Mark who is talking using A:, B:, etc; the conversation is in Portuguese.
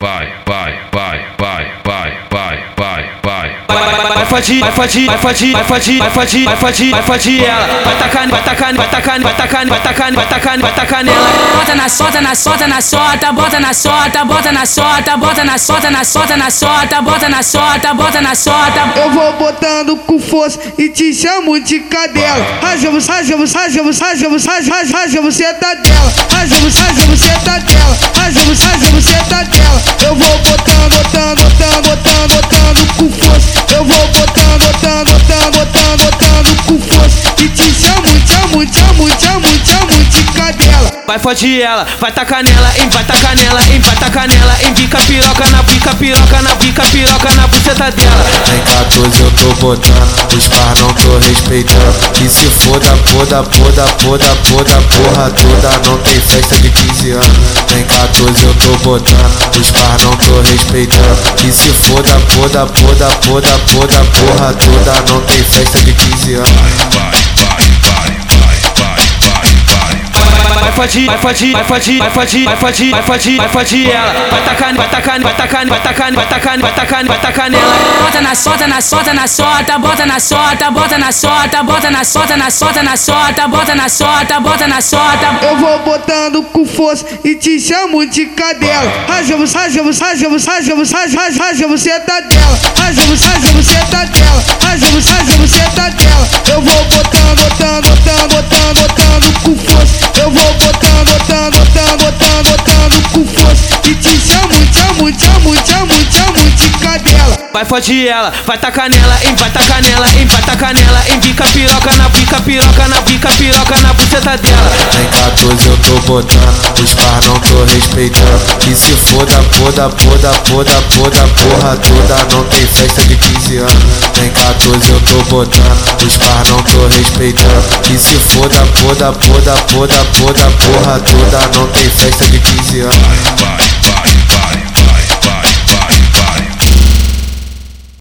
A: vai, vai, vai, vai, vai, vai, vai, vai,
B: Vai fadir, vai fadir, vai fadir, vai fadir, vai fadir, vai fadir, vai fadir ela. Vai tacar, vai tacar, vai tacar, vai tacar, vai tacar, vai tacar, vai tacar nela.
C: Bota na sota, na sota, na sota, bota na sota, bota na sota, bota na sota, na sota, na sota, bota na sota, bota na sota.
D: Eu vou botando com força e te chamo de cadela. Rajamos, rajamos, rajamos, rajamos, rajamos, rajamos, seta dela. Rajamos, rajamos, seta dela. Rajamos, rajamos, seta dela. Eu vou botando, botando, botando, botando, botando com força. Eu vou botando, botando, botando, botando, botando com força. E te chamo, chamo, chamo, chamo, chamo de cadela.
B: Vai fodir ela, vai tacar nela, em vai tacar nela, em vai tacar nela, em bica piroca na bica piroca na bica piroca na buceta dela.
E: Em 14 eu tô botando, os par não tô respeitando. E se foda, foda, foda, foda, foda, porra toda, não tem festa de 15 anos. Em 14 eu tô botando, os par não tô respeitando. E se foda, foda, foda, foda, foda, porra toda, não tem festa de 15 anos.
A: fadir, vai fadir, vai fadir, vai fadir,
B: vai fadir, vai fadir, vai fadir ela. Vai tacar, vai tacar, vai tacar, vai tacar, vai tacar, vai tacar, vai tacar nela.
C: Bota na sota, na sota, na sota, bota na sota, bota na sota, bota na bota na bota na sota, bota na sota, bota na sota.
D: Eu vou botando com força e te chamo de cadela. Raja, raja, raja, raja, raja, raja, você tá dela. Raja, raja, você tá dela. Raja, raja, você tá dela. Eu vou botando, botando, botando. E te chamo, chamo, chamo, chamo, chamo de cadela.
B: Vai fodir ela, vai tacar nela, em vai tacar nela, em vai tacar nela, em bica piroca na bica piroca na bica piroca na buceta dela.
E: Em 14 eu tô botando, os par não tô respeitando. E se foda, foda, foda, foda, foda, porra toda, não tem festa de 15 anos. Em 14 eu tô botando, os par não tô respeitando. E se foda, foda, foda, foda, foda, porra toda, não tem festa de 15 anos.